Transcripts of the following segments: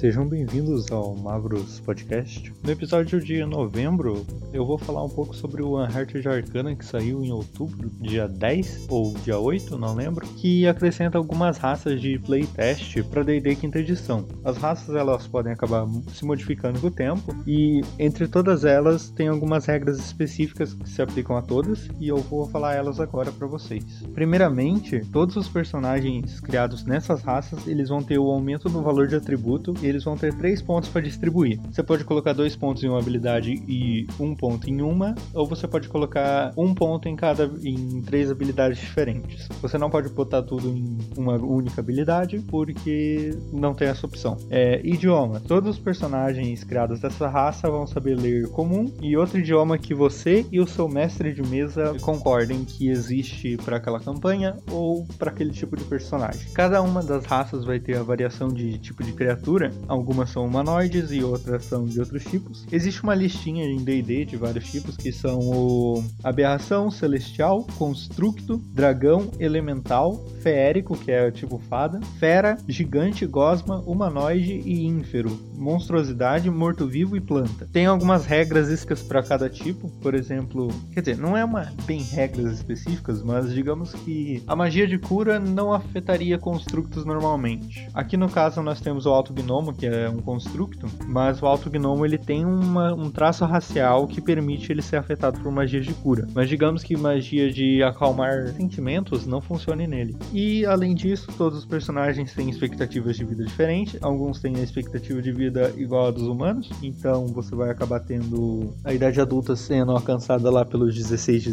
Sejam bem-vindos ao Mavros Podcast. No episódio de novembro, eu vou falar um pouco sobre o Unhearted Arcana que saiu em outubro, dia 10 ou dia 8, não lembro, que acrescenta algumas raças de playtest para D&D quinta edição. As raças elas podem acabar se modificando com o tempo e entre todas elas tem algumas regras específicas que se aplicam a todas e eu vou falar elas agora para vocês. Primeiramente, todos os personagens criados nessas raças, eles vão ter o aumento do valor de atributo e eles vão ter 3 pontos para distribuir. Você pode colocar 2 pontos em uma habilidade e 1 um ponto em uma, ou você pode colocar um ponto em cada em três habilidades diferentes. Você não pode botar tudo em uma única habilidade porque não tem essa opção. É, idioma. Todos os personagens criados dessa raça vão saber ler comum e outro idioma que você e o seu mestre de mesa concordem que existe para aquela campanha ou para aquele tipo de personagem. Cada uma das raças vai ter a variação de tipo de criatura. Algumas são humanoides e outras são de outros tipos. Existe uma listinha em D&D de vários tipos que são o aberração, celestial, constructo, dragão, elemental, feérico, que é tipo fada, fera, gigante, gosma, humanoide e ínfero, monstruosidade, morto-vivo e planta. Tem algumas regras específicas para cada tipo, por exemplo, quer dizer, não é uma bem regras específicas, mas digamos que a magia de cura não afetaria constructos normalmente. Aqui no caso nós temos o alto gnomo, que é um constructo, mas o alto gnomo ele tem uma, um traço racial que permite ele ser afetado por magia de cura. Mas digamos que magia de acalmar sentimentos não funcione nele. E além disso, todos os personagens têm expectativas de vida diferentes. Alguns têm a expectativa de vida igual a dos humanos, então você vai acabar tendo a idade adulta sendo alcançada lá pelos 16,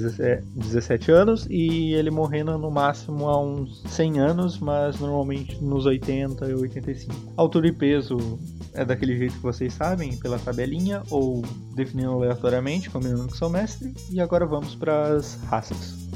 17 anos e ele morrendo no máximo a uns 100 anos, mas normalmente nos 80 e 85. Altura e peso é daquele jeito que vocês sabem, pela tabelinha ou definindo aleatoriamente, combinando com seu mestre. E agora vamos para as raças.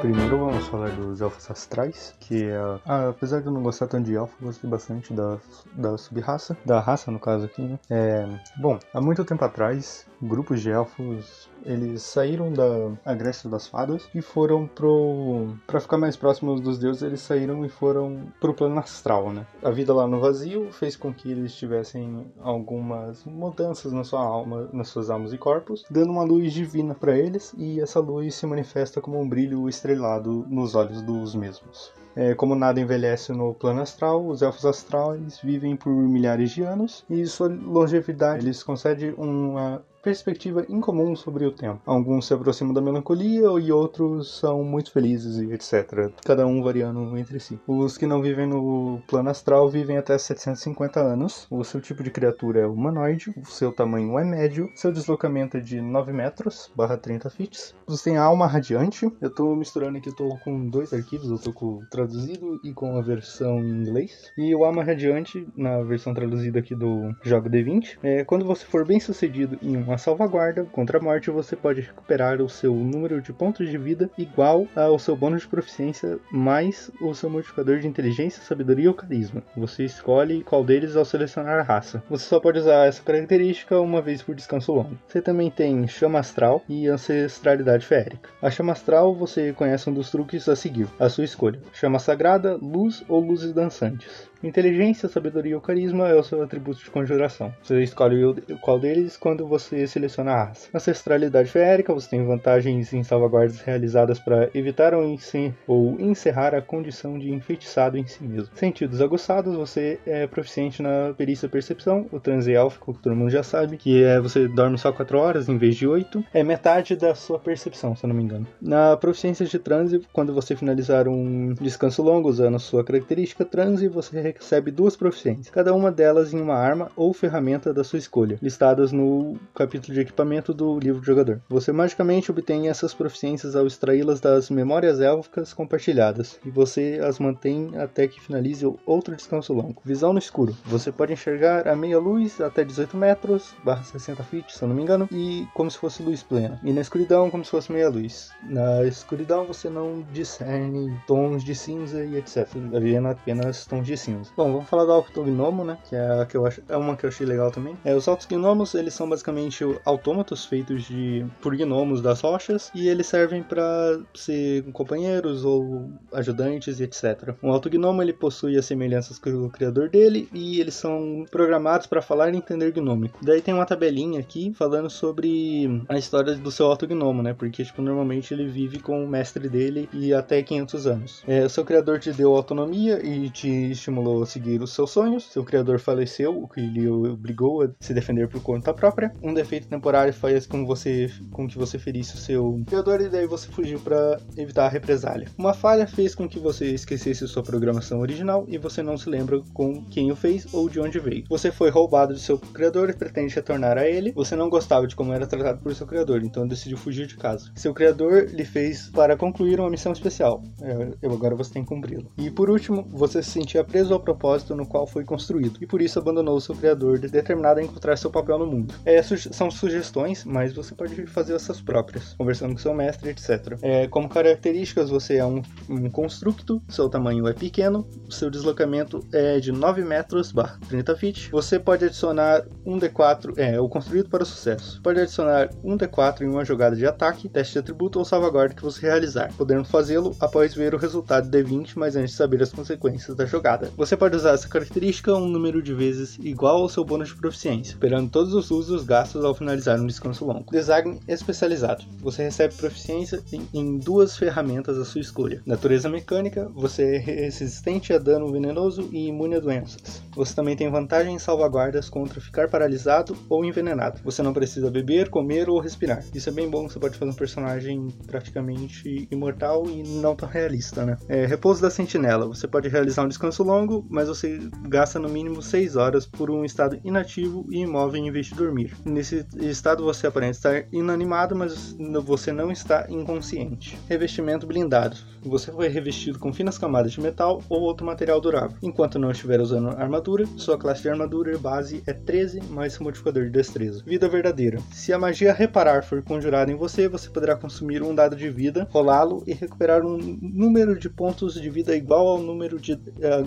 Primeiro vamos falar dos elfos astrais, que é. Ah, apesar de eu não gostar tanto de elfo, eu gostei bastante da, da sub-raça, da raça no caso aqui, né? É, bom, há muito tempo atrás, grupos de elfos eles saíram da Grécia das Fadas e foram pro. para ficar mais próximos dos deuses, eles saíram e foram pro plano astral, né? A vida lá no vazio fez com que eles tivessem algumas mudanças na sua alma, nas suas almas e corpos, dando uma luz divina para eles e essa luz se manifesta como um brilho estrelado nos olhos dos mesmos. É, como nada envelhece no plano astral, os elfos astrais vivem por milhares de anos e sua longevidade lhes concede uma perspectiva incomum sobre o tempo. Alguns se aproximam da melancolia e outros são muito felizes e etc. Cada um variando entre si. Os que não vivem no plano astral vivem até 750 anos. O seu tipo de criatura é humanoide, o seu tamanho é médio, seu deslocamento é de 9 metros, barra 30 feet. Você tem a alma radiante. Eu tô misturando aqui, eu tô com dois arquivos, eu tô com o traduzido e com a versão em inglês. E o alma radiante, na versão traduzida aqui do Jogo D20, é quando você for bem sucedido em um uma salvaguarda contra a morte, você pode recuperar o seu número de pontos de vida igual ao seu bônus de proficiência mais o seu modificador de inteligência, sabedoria ou carisma. Você escolhe qual deles ao selecionar a raça. Você só pode usar essa característica uma vez por descanso longo. Você também tem chama astral e ancestralidade feérica. A chama astral você conhece um dos truques a seguir, a sua escolha. Chama sagrada, luz ou luzes dançantes. Inteligência, sabedoria ou carisma é o seu atributo de conjuração. Você escolhe qual deles quando você seleciona a raça. Ancestralidade feérica, você tem vantagens em salvaguardas realizadas para evitar ou, ou encerrar a condição de enfeitiçado em si mesmo. Sentidos aguçados, você é proficiente na perícia percepção, o transe élfico, que todo mundo já sabe, que é você dorme só 4 horas em vez de 8, é metade da sua percepção, se eu não me engano. Na proficiência de transe, quando você finalizar um descanso longo usando sua característica transe, você recebe duas proficiências, cada uma delas em uma arma ou ferramenta da sua escolha, listadas no capítulo de equipamento do livro do jogador. Você magicamente obtém essas proficiências ao extraí-las das memórias élficas compartilhadas, e você as mantém até que finalize outro descanso longo. Visão no escuro. Você pode enxergar a meia luz até 18 metros, barra 60 feet, se eu não me engano, e como se fosse luz plena. E na escuridão, como se fosse meia luz. Na escuridão, você não discerne tons de cinza e etc. Havendo apenas tons de cinza. Bom, vamos falar do Autognomo, né? Que é, a que eu acho, é uma que eu achei legal também. É, os Autognomos, eles são basicamente autômatos feitos de por gnomos das rochas e eles servem para ser companheiros ou ajudantes e etc. Um Autognomo, ele possui as semelhanças com o criador dele e eles são programados para falar e entender gnômico. Daí tem uma tabelinha aqui falando sobre a história do seu Autognomo, né? Porque, tipo, normalmente ele vive com o mestre dele e até 500 anos. É, o seu criador te deu autonomia e te estimulou seguir os seus sonhos. Seu criador faleceu, o que lhe obrigou a se defender por conta própria. Um defeito temporário faz com, você, com que você ferisse o seu criador e daí você fugiu para evitar a represália. Uma falha fez com que você esquecesse sua programação original e você não se lembra com quem o fez ou de onde veio. Você foi roubado de seu criador e pretende retornar a ele. Você não gostava de como era tratado por seu criador, então decidiu fugir de casa. Seu criador lhe fez para concluir uma missão especial. É, eu agora você tem que cumpri-la. E por último, você se sentia preso ao propósito no qual foi construído e por isso abandonou seu criador, determinado a encontrar seu papel no mundo. É, são sugestões, mas você pode fazer essas próprias, conversando com seu mestre, etc. É, como características, você é um, um constructo, seu tamanho é pequeno, seu deslocamento é de 9 metros barra 30 feet. Você pode adicionar um D4, é, o construído para o sucesso. Pode adicionar um D4 em uma jogada de ataque, teste de atributo ou salvaguarda que você realizar, podendo fazê-lo após ver o resultado de D20, mas antes de saber as consequências da jogada. Você pode usar essa característica um número de vezes igual ao seu bônus de proficiência, esperando todos os usos os gastos ao finalizar um descanso longo. Design especializado. Você recebe proficiência em, em duas ferramentas à sua escolha. Natureza mecânica, você é resistente a dano venenoso e imune a doenças. Você também tem vantagem em salvaguardas contra ficar paralisado ou envenenado. Você não precisa beber, comer ou respirar. Isso é bem bom, você pode fazer um personagem praticamente imortal e não tão realista, né? É, repouso da sentinela. Você pode realizar um descanso longo, mas você gasta no mínimo 6 horas por um estado inativo e imóvel em vez de dormir. Nesse estado você aparenta estar inanimado, mas você não está inconsciente. Revestimento blindado. Você foi revestido com finas camadas de metal ou outro material durável. Enquanto não estiver usando armadura, sua classe de armadura base é 13 mais seu modificador de destreza. Vida verdadeira. Se a magia reparar for conjurada em você, você poderá consumir um dado de vida, rolá-lo e recuperar um número de pontos de vida igual ao número de uh,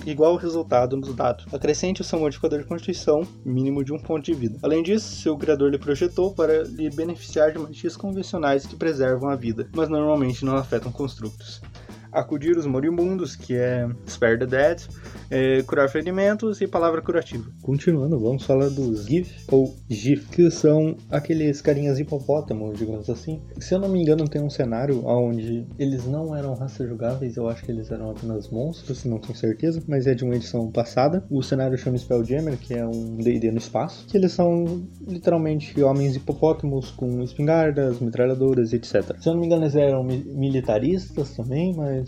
igual ao resultado nos dados. Acrescente o seu modificador de constituição, mínimo de um ponto de vida. Além disso, seu criador lhe projetou para lhe beneficiar de magias convencionais que preservam a vida, mas normalmente não afetam construtos acudir os moribundos, que é Spare the Dead, é, curar ferimentos e palavra curativa. Continuando, vamos falar dos GIF ou GIF, que são aqueles carinhas hipopótamos, digamos assim. Se eu não me engano, tem um cenário onde eles não eram raças jogáveis, eu acho que eles eram apenas monstros, não tenho certeza, mas é de uma edição passada. O cenário chama Spelljammer, que é um D&D no espaço, que eles são literalmente homens hipopótamos com espingardas, metralhadoras, etc. Se eu não me engano, eles eram militaristas também, mas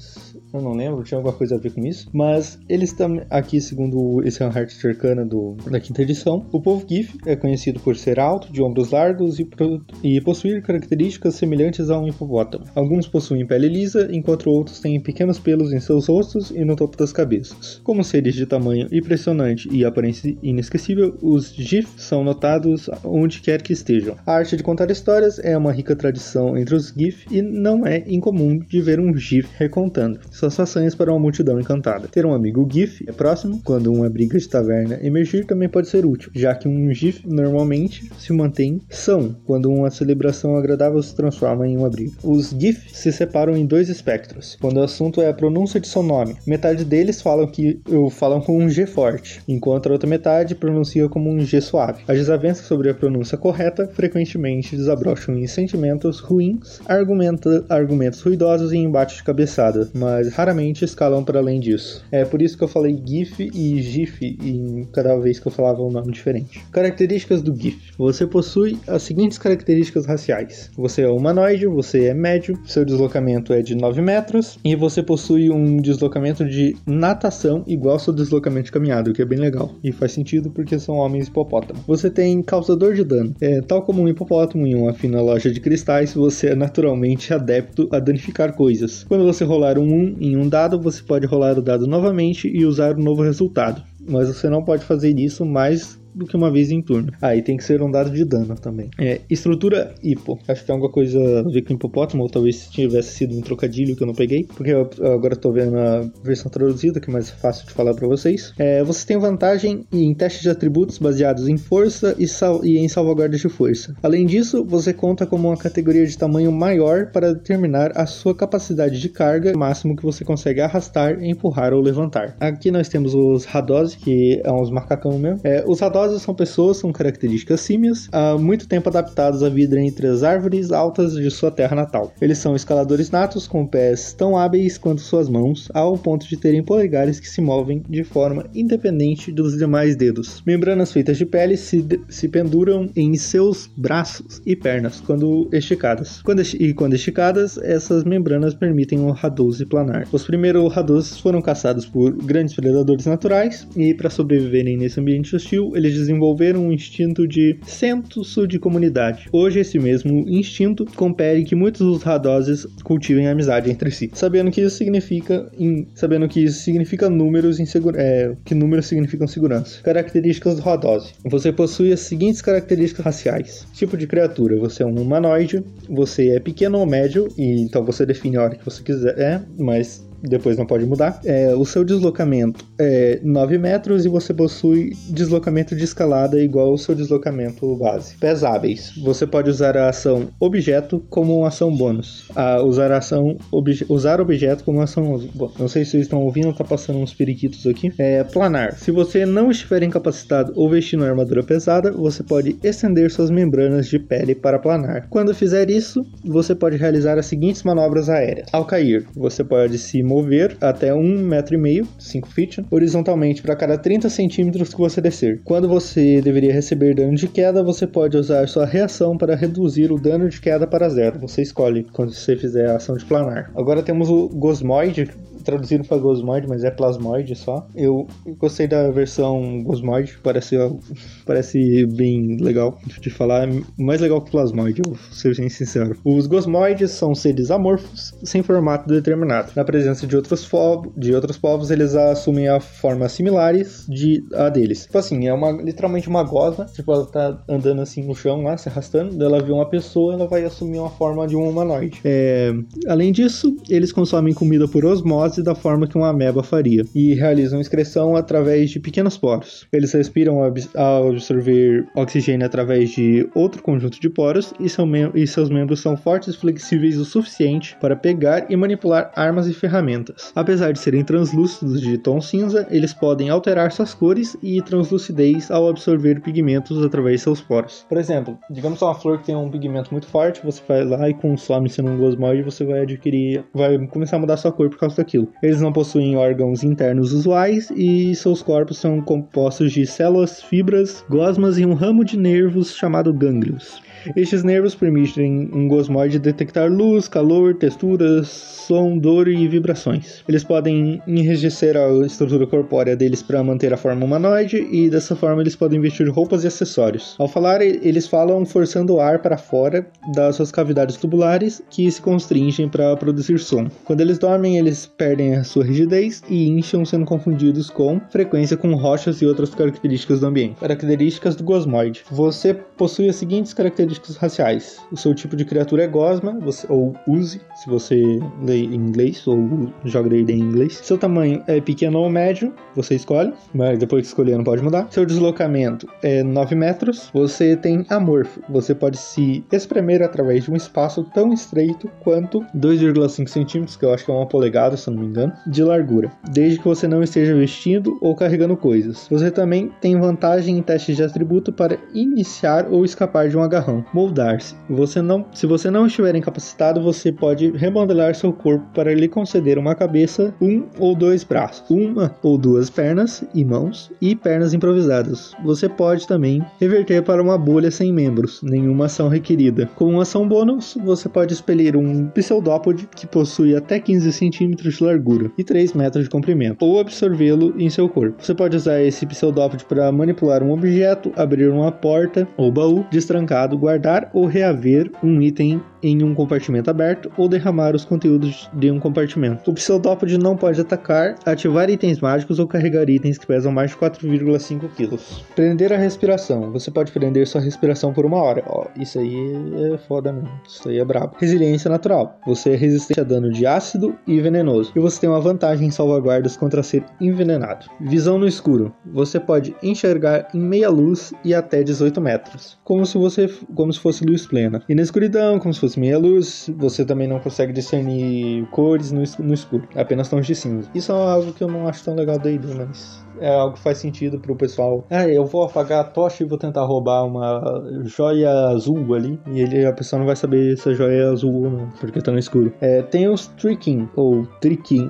eu não lembro, tinha alguma coisa a ver com isso. Mas eles também, aqui, segundo esse Heart Cercana do, da quinta edição, o povo Gif é conhecido por ser alto, de ombros largos e, pro, e possuir características semelhantes a um hipopótamo. Alguns possuem pele lisa, enquanto outros têm pequenos pelos em seus rostos e no topo das cabeças. Como seres de tamanho impressionante e aparência inesquecível, os GIF são notados onde quer que estejam. A arte de contar histórias é uma rica tradição entre os GIF e não é incomum de ver um GIF recontado contando suas façanhas para uma multidão encantada. Ter um amigo GIF é próximo, quando uma briga de taverna emergir, também pode ser útil, já que um GIF normalmente se mantém são quando uma celebração agradável se transforma em uma briga. Os GIF se separam em dois espectros, quando o assunto é a pronúncia de seu nome. Metade deles falam que falam com um G forte, enquanto a outra metade pronuncia como um G suave. As desavenças sobre a pronúncia correta frequentemente desabrocham em sentimentos ruins, argumentos ruidosos e embates de cabeçada mas raramente escalam para além disso. É por isso que eu falei GIF e GIF em cada vez que eu falava um nome diferente. Características do GIF: você possui as seguintes características raciais: você é humanoide, você é médio, seu deslocamento é de 9 metros e você possui um deslocamento de natação igual ao seu deslocamento de caminhada, o que é bem legal e faz sentido porque são homens hipopótamo. Você tem causador de dano, é, tal como um hipopótamo em uma fina loja de cristais, você é naturalmente adepto a danificar coisas. Quando você rolar um 1 em um dado, você pode rolar o dado novamente e usar o novo resultado. Mas você não pode fazer isso mais do que uma vez em turno. Aí ah, tem que ser um dado de dano também. É, estrutura hipo. Acho que tem alguma coisa a ver com hipopótamo, ou talvez tivesse sido um trocadilho que eu não peguei, porque eu agora tô vendo a versão traduzida, que é mais fácil de falar para vocês. É, você tem vantagem em testes de atributos baseados em força e, e em salvaguardas de força. Além disso, você conta como uma categoria de tamanho maior para determinar a sua capacidade de carga máximo que você consegue arrastar, empurrar ou levantar. Aqui nós temos os Hadose, que é uns macacão mesmo. É, os Hadose são pessoas com características símias, há muito tempo adaptados à vida entre as árvores altas de sua terra natal. Eles são escaladores natos com pés tão hábeis quanto suas mãos, ao ponto de terem polegares que se movem de forma independente dos demais dedos. Membranas feitas de pele se, se penduram em seus braços e pernas quando esticadas. Quando, e quando esticadas, essas membranas permitem o Hadose planar. Os primeiros Hadoses foram caçados por grandes predadores naturais e, para sobreviverem nesse ambiente hostil, eles desenvolveram um instinto de senso de comunidade. Hoje, esse mesmo instinto compele que muitos dos Hadoses cultivem amizade entre si, sabendo que isso significa, em, sabendo que isso significa números em é, que números significam segurança. Características do Hadose. Você possui as seguintes características raciais: tipo de criatura, você é um humanoide, você é pequeno ou médio, e então você define a hora que você quiser, é, mas depois não pode mudar. É, o seu deslocamento é 9 metros e você possui deslocamento de escalada igual ao seu deslocamento base. Pesáveis. Você pode usar a ação objeto como uma ação bônus. A usar a ação obje usar objeto como uma ação bom, Não sei se vocês estão ouvindo, tá passando uns periquitos aqui. É, planar. Se você não estiver incapacitado ou vestindo armadura pesada, você pode estender suas membranas de pele para planar. Quando fizer isso, você pode realizar as seguintes manobras aéreas. Ao cair, você pode se mover mover até um metro e meio, 5 feet, horizontalmente para cada 30 centímetros que você descer. Quando você deveria receber dano de queda, você pode usar sua reação para reduzir o dano de queda para zero. Você escolhe quando você fizer a ação de planar. Agora temos o Gosmoid, traduzido para Gosmoid, mas é Plasmoid só. Eu gostei da versão Gosmoid, parece, parece bem legal de falar. Mais legal que Plasmoid, vou ser bem sincero. Os Gosmoides são seres amorfos, sem formato determinado. Na presença de outros, de outros povos, eles assumem a formas similares de a deles. Tipo assim, é uma, literalmente uma gosma, tipo, ela tá andando assim no chão lá, se arrastando, ela vê uma pessoa, ela vai assumir uma forma de um humanoide. É, além disso, eles consomem comida por osmose da forma que uma ameba faria e realizam excreção através de pequenos poros. Eles respiram ao absorver oxigênio através de outro conjunto de poros e, e seus membros são fortes e flexíveis o suficiente para pegar e manipular armas e ferramentas. Apesar de serem translúcidos de tom cinza, eles podem alterar suas cores e translucidez ao absorver pigmentos através de seus poros. Por exemplo, digamos uma flor que tem um pigmento muito forte, você vai lá e consome sendo um gosmoide, você vai adquirir, vai começar a mudar sua cor por causa daquilo. Eles não possuem órgãos internos usuais e seus corpos são compostos de células, fibras, gosmas e um ramo de nervos chamado gânglios. Estes nervos permitem um gosmoide detectar luz, calor, texturas, som, dor e vibrações. Eles podem enrijecer a estrutura corpórea deles para manter a forma humanoide e dessa forma eles podem vestir roupas e acessórios. Ao falar, eles falam forçando o ar para fora das suas cavidades tubulares que se constringem para produzir som. Quando eles dormem, eles perdem a sua rigidez e incham, sendo confundidos com frequência com rochas e outras características do ambiente. Características do gosmoide. Você possui as seguintes características características raciais. O seu tipo de criatura é gosma, você, ou use, se você lê em inglês ou joga D&D em inglês. Seu tamanho é pequeno ou médio, você escolhe, mas depois que escolher não pode mudar. Seu deslocamento é 9 metros. Você tem amorfo, você pode se espremer através de um espaço tão estreito quanto 2,5 centímetros, que eu acho que é uma polegada, se não me engano, de largura, desde que você não esteja vestindo ou carregando coisas. Você também tem vantagem em testes de atributo para iniciar ou escapar de um agarrão moldar-se. Você não, se você não estiver incapacitado, você pode remodelar seu corpo para lhe conceder uma cabeça, um ou dois braços, uma ou duas pernas e mãos e pernas improvisadas. Você pode também reverter para uma bolha sem membros, nenhuma ação requerida. Com uma ação bônus, você pode expelir um pseudópode que possui até 15 centímetros de largura e 3 metros de comprimento, ou absorvê-lo em seu corpo. Você pode usar esse pseudópode para manipular um objeto, abrir uma porta ou baú destrancado, guardar ou reaver um item em um compartimento aberto ou derramar os conteúdos de um compartimento. O pseudópode não pode atacar, ativar itens mágicos ou carregar itens que pesam mais de 4,5 kg. Prender a respiração. Você pode prender sua respiração por uma hora. Ó, isso aí é foda mesmo. Isso aí é brabo. Resiliência natural. Você é resistente a dano de ácido e venenoso. E você tem uma vantagem em salvaguardas contra ser envenenado. Visão no escuro. Você pode enxergar em meia luz e até 18 metros. Como se você como se fosse luz plena. E na escuridão, como se fosse luz, você também não consegue discernir cores no, no escuro. Apenas tons de cinza. Isso é algo que eu não acho tão legal da ID, mas é algo que faz sentido pro pessoal. Ah, eu vou apagar a tocha e vou tentar roubar uma joia azul ali. E ele, a pessoa não vai saber se a joia é azul ou não, porque tá no escuro. É, tem os Tricking, ou Tricking,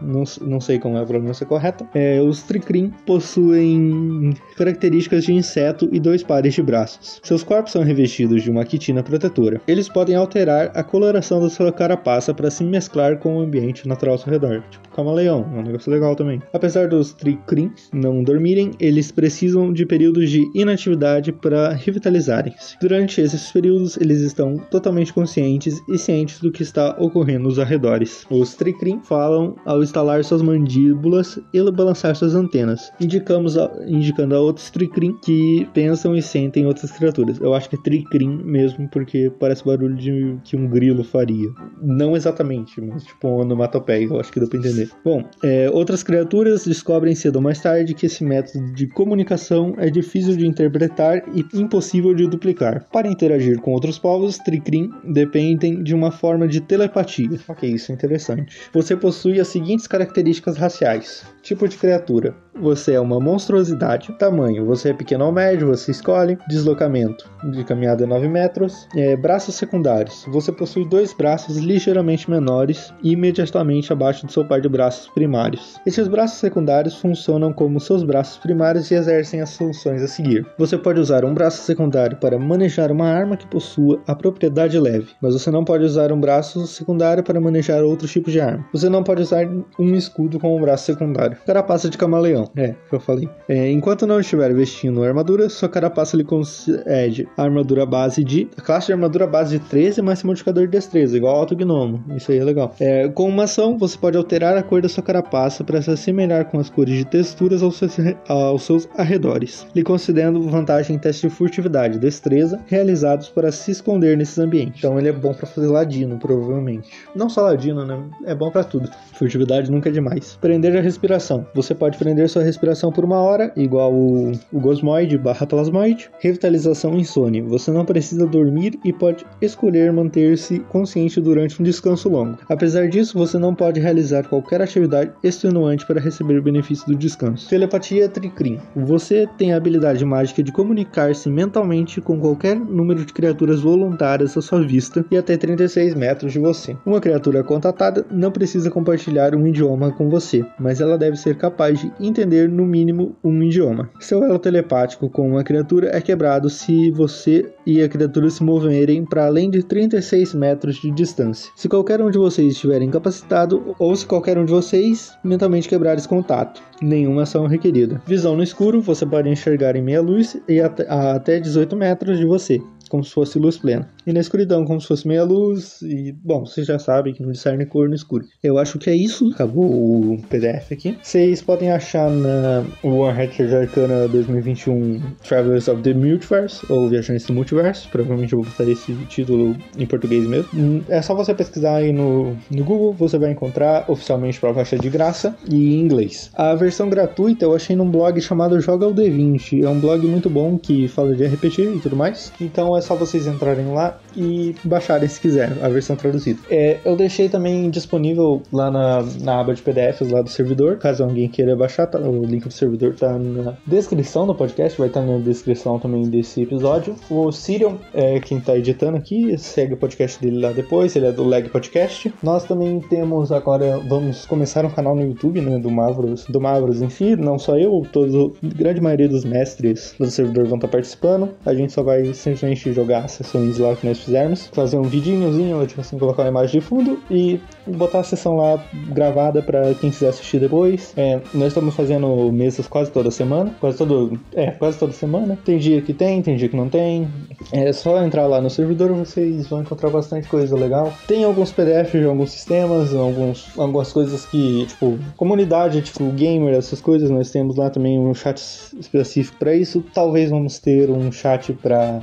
não, não sei como é a pronúncia correta. É, os Tricrim possuem características de inseto e dois pares de braços. Seus corpos são revestidos de uma quitina protetora. Eles podem alterar a coloração da sua carapaça para se mesclar com o ambiente natural ao seu redor, tipo camaleão, é um negócio legal também. Apesar dos Tricrim não dormirem, eles precisam de períodos de inatividade para revitalizarem-se. Durante esses períodos, eles estão totalmente conscientes e cientes do que está ocorrendo nos arredores. Os Tricrim falam ao estalar suas mandíbulas e balançar suas antenas, indicamos a, indicando a outros Tricrim que pensam e sentem outras criaturas. Eu acho que é Tricrim mesmo, porque parece barulho de que um grilo faria. Não exatamente, mas tipo um onomatopeia, eu acho que dá pra entender. Bom, é, outras criaturas descobrem cedo mais tarde que esse método de comunicação é difícil de interpretar e impossível de duplicar. Para interagir com outros povos, Tricrim dependem de uma forma de telepatia. Ok, isso é interessante. Você possui as seguintes características raciais: tipo de criatura, você é uma monstruosidade. Tamanho, você é pequeno ou médio, você escolhe. Deslocamento, de caminhada 9 metros. É, braços secundários, você possui dois braços ligeiramente menores e imediatamente abaixo do seu par de braços primários. Esses braços secundários funcionam como seus braços primários e exercem as funções a seguir. Você pode usar um braço secundário para manejar uma arma que possua a propriedade leve, mas você não pode usar um braço secundário para manejar outro tipo de arma. Você não pode usar um escudo com um braço secundário. Carapaça de camaleão é, que eu falei. É, enquanto não estiver vestindo armadura, sua carapaça lhe concede a armadura base de. A classe de armadura base de 13 mais modificador de destreza, igual ao Gnomo. Isso aí é legal. É, com uma ação, você pode alterar a cor da sua carapaça para se assemelhar com as cores de texturas aos seus, aos seus arredores, lhe concedendo vantagem em testes de furtividade destreza realizados para se esconder nesses ambientes. Então ele é bom para fazer ladino, provavelmente. Não só ladino, né? É bom para tudo. Furtividade nunca é demais. Prender a respiração. Você pode prender sua respiração por uma hora, igual o, o Gosmoid barra Plasmoid. Revitalização insônia. Você não precisa dormir e pode escolher manter-se consciente durante um descanso longo. Apesar disso, você não pode realizar qualquer atividade extenuante para receber o benefício do descanso. Telepatia Tricrim. Você tem a habilidade mágica de comunicar-se mentalmente com qualquer número de criaturas voluntárias à sua vista e até 36 metros de você. Uma criatura contatada não precisa compartilhar um idioma com você, mas ela deve ser capaz de entender entender no mínimo um idioma. Seu elo telepático com uma criatura é quebrado se você e a criatura se moverem para além de 36 metros de distância. Se qualquer um de vocês estiver incapacitado ou se qualquer um de vocês mentalmente quebrar esse contato, nenhuma ação requerida. Visão no escuro, você pode enxergar em meia luz e até 18 metros de você como se fosse luz plena. E na escuridão, como se fosse meia luz. E, bom, vocês já sabem que não discerne cor no escuro. Eu acho que é isso. Acabou o PDF aqui. Vocês podem achar na Warhammer Arcana 2021 Travelers of the Multiverse, ou Viajantes do Multiverso. Provavelmente eu vou botar esse título em português mesmo. Hum, é só você pesquisar aí no, no Google, você vai encontrar oficialmente para faixa de graça e em inglês. A versão gratuita eu achei num blog chamado Joga o D20. É um blog muito bom que fala de RPG e tudo mais. Então é só vocês entrarem lá e baixarem se quiser, a versão traduzida. É, eu deixei também disponível lá na, na aba de PDFs lá do servidor, caso alguém queira baixar, tá, o link do servidor tá na descrição do podcast, vai estar tá na descrição também desse episódio. O Sirion é quem tá editando aqui, segue o podcast dele lá depois, ele é do Leg Podcast. Nós também temos agora, vamos começar um canal no YouTube, né, do Mavros, do Mavros em si, não só eu, todos, a grande maioria dos mestres do servidor vão estar tá participando. A gente só vai simplesmente jogar as sessões lá que nós fizermos, fazer um vidinhozinho, tipo assim, colocar uma imagem de fundo e botar a sessão lá gravada para quem quiser assistir depois. É, nós estamos fazendo mesas quase toda semana, quase todo, é, quase toda semana. Tem dia que tem, tem dia que não tem. É só entrar lá no servidor, vocês vão encontrar bastante coisa legal. Tem alguns PDFs de alguns sistemas, alguns, algumas coisas que, tipo, comunidade, tipo, gamer, essas coisas, nós temos lá também um chat específico para isso. Talvez vamos ter um chat para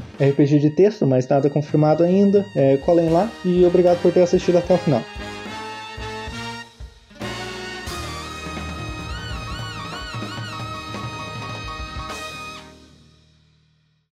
De texto, mas nada confirmado ainda. É, colhem lá e obrigado por ter assistido até o final.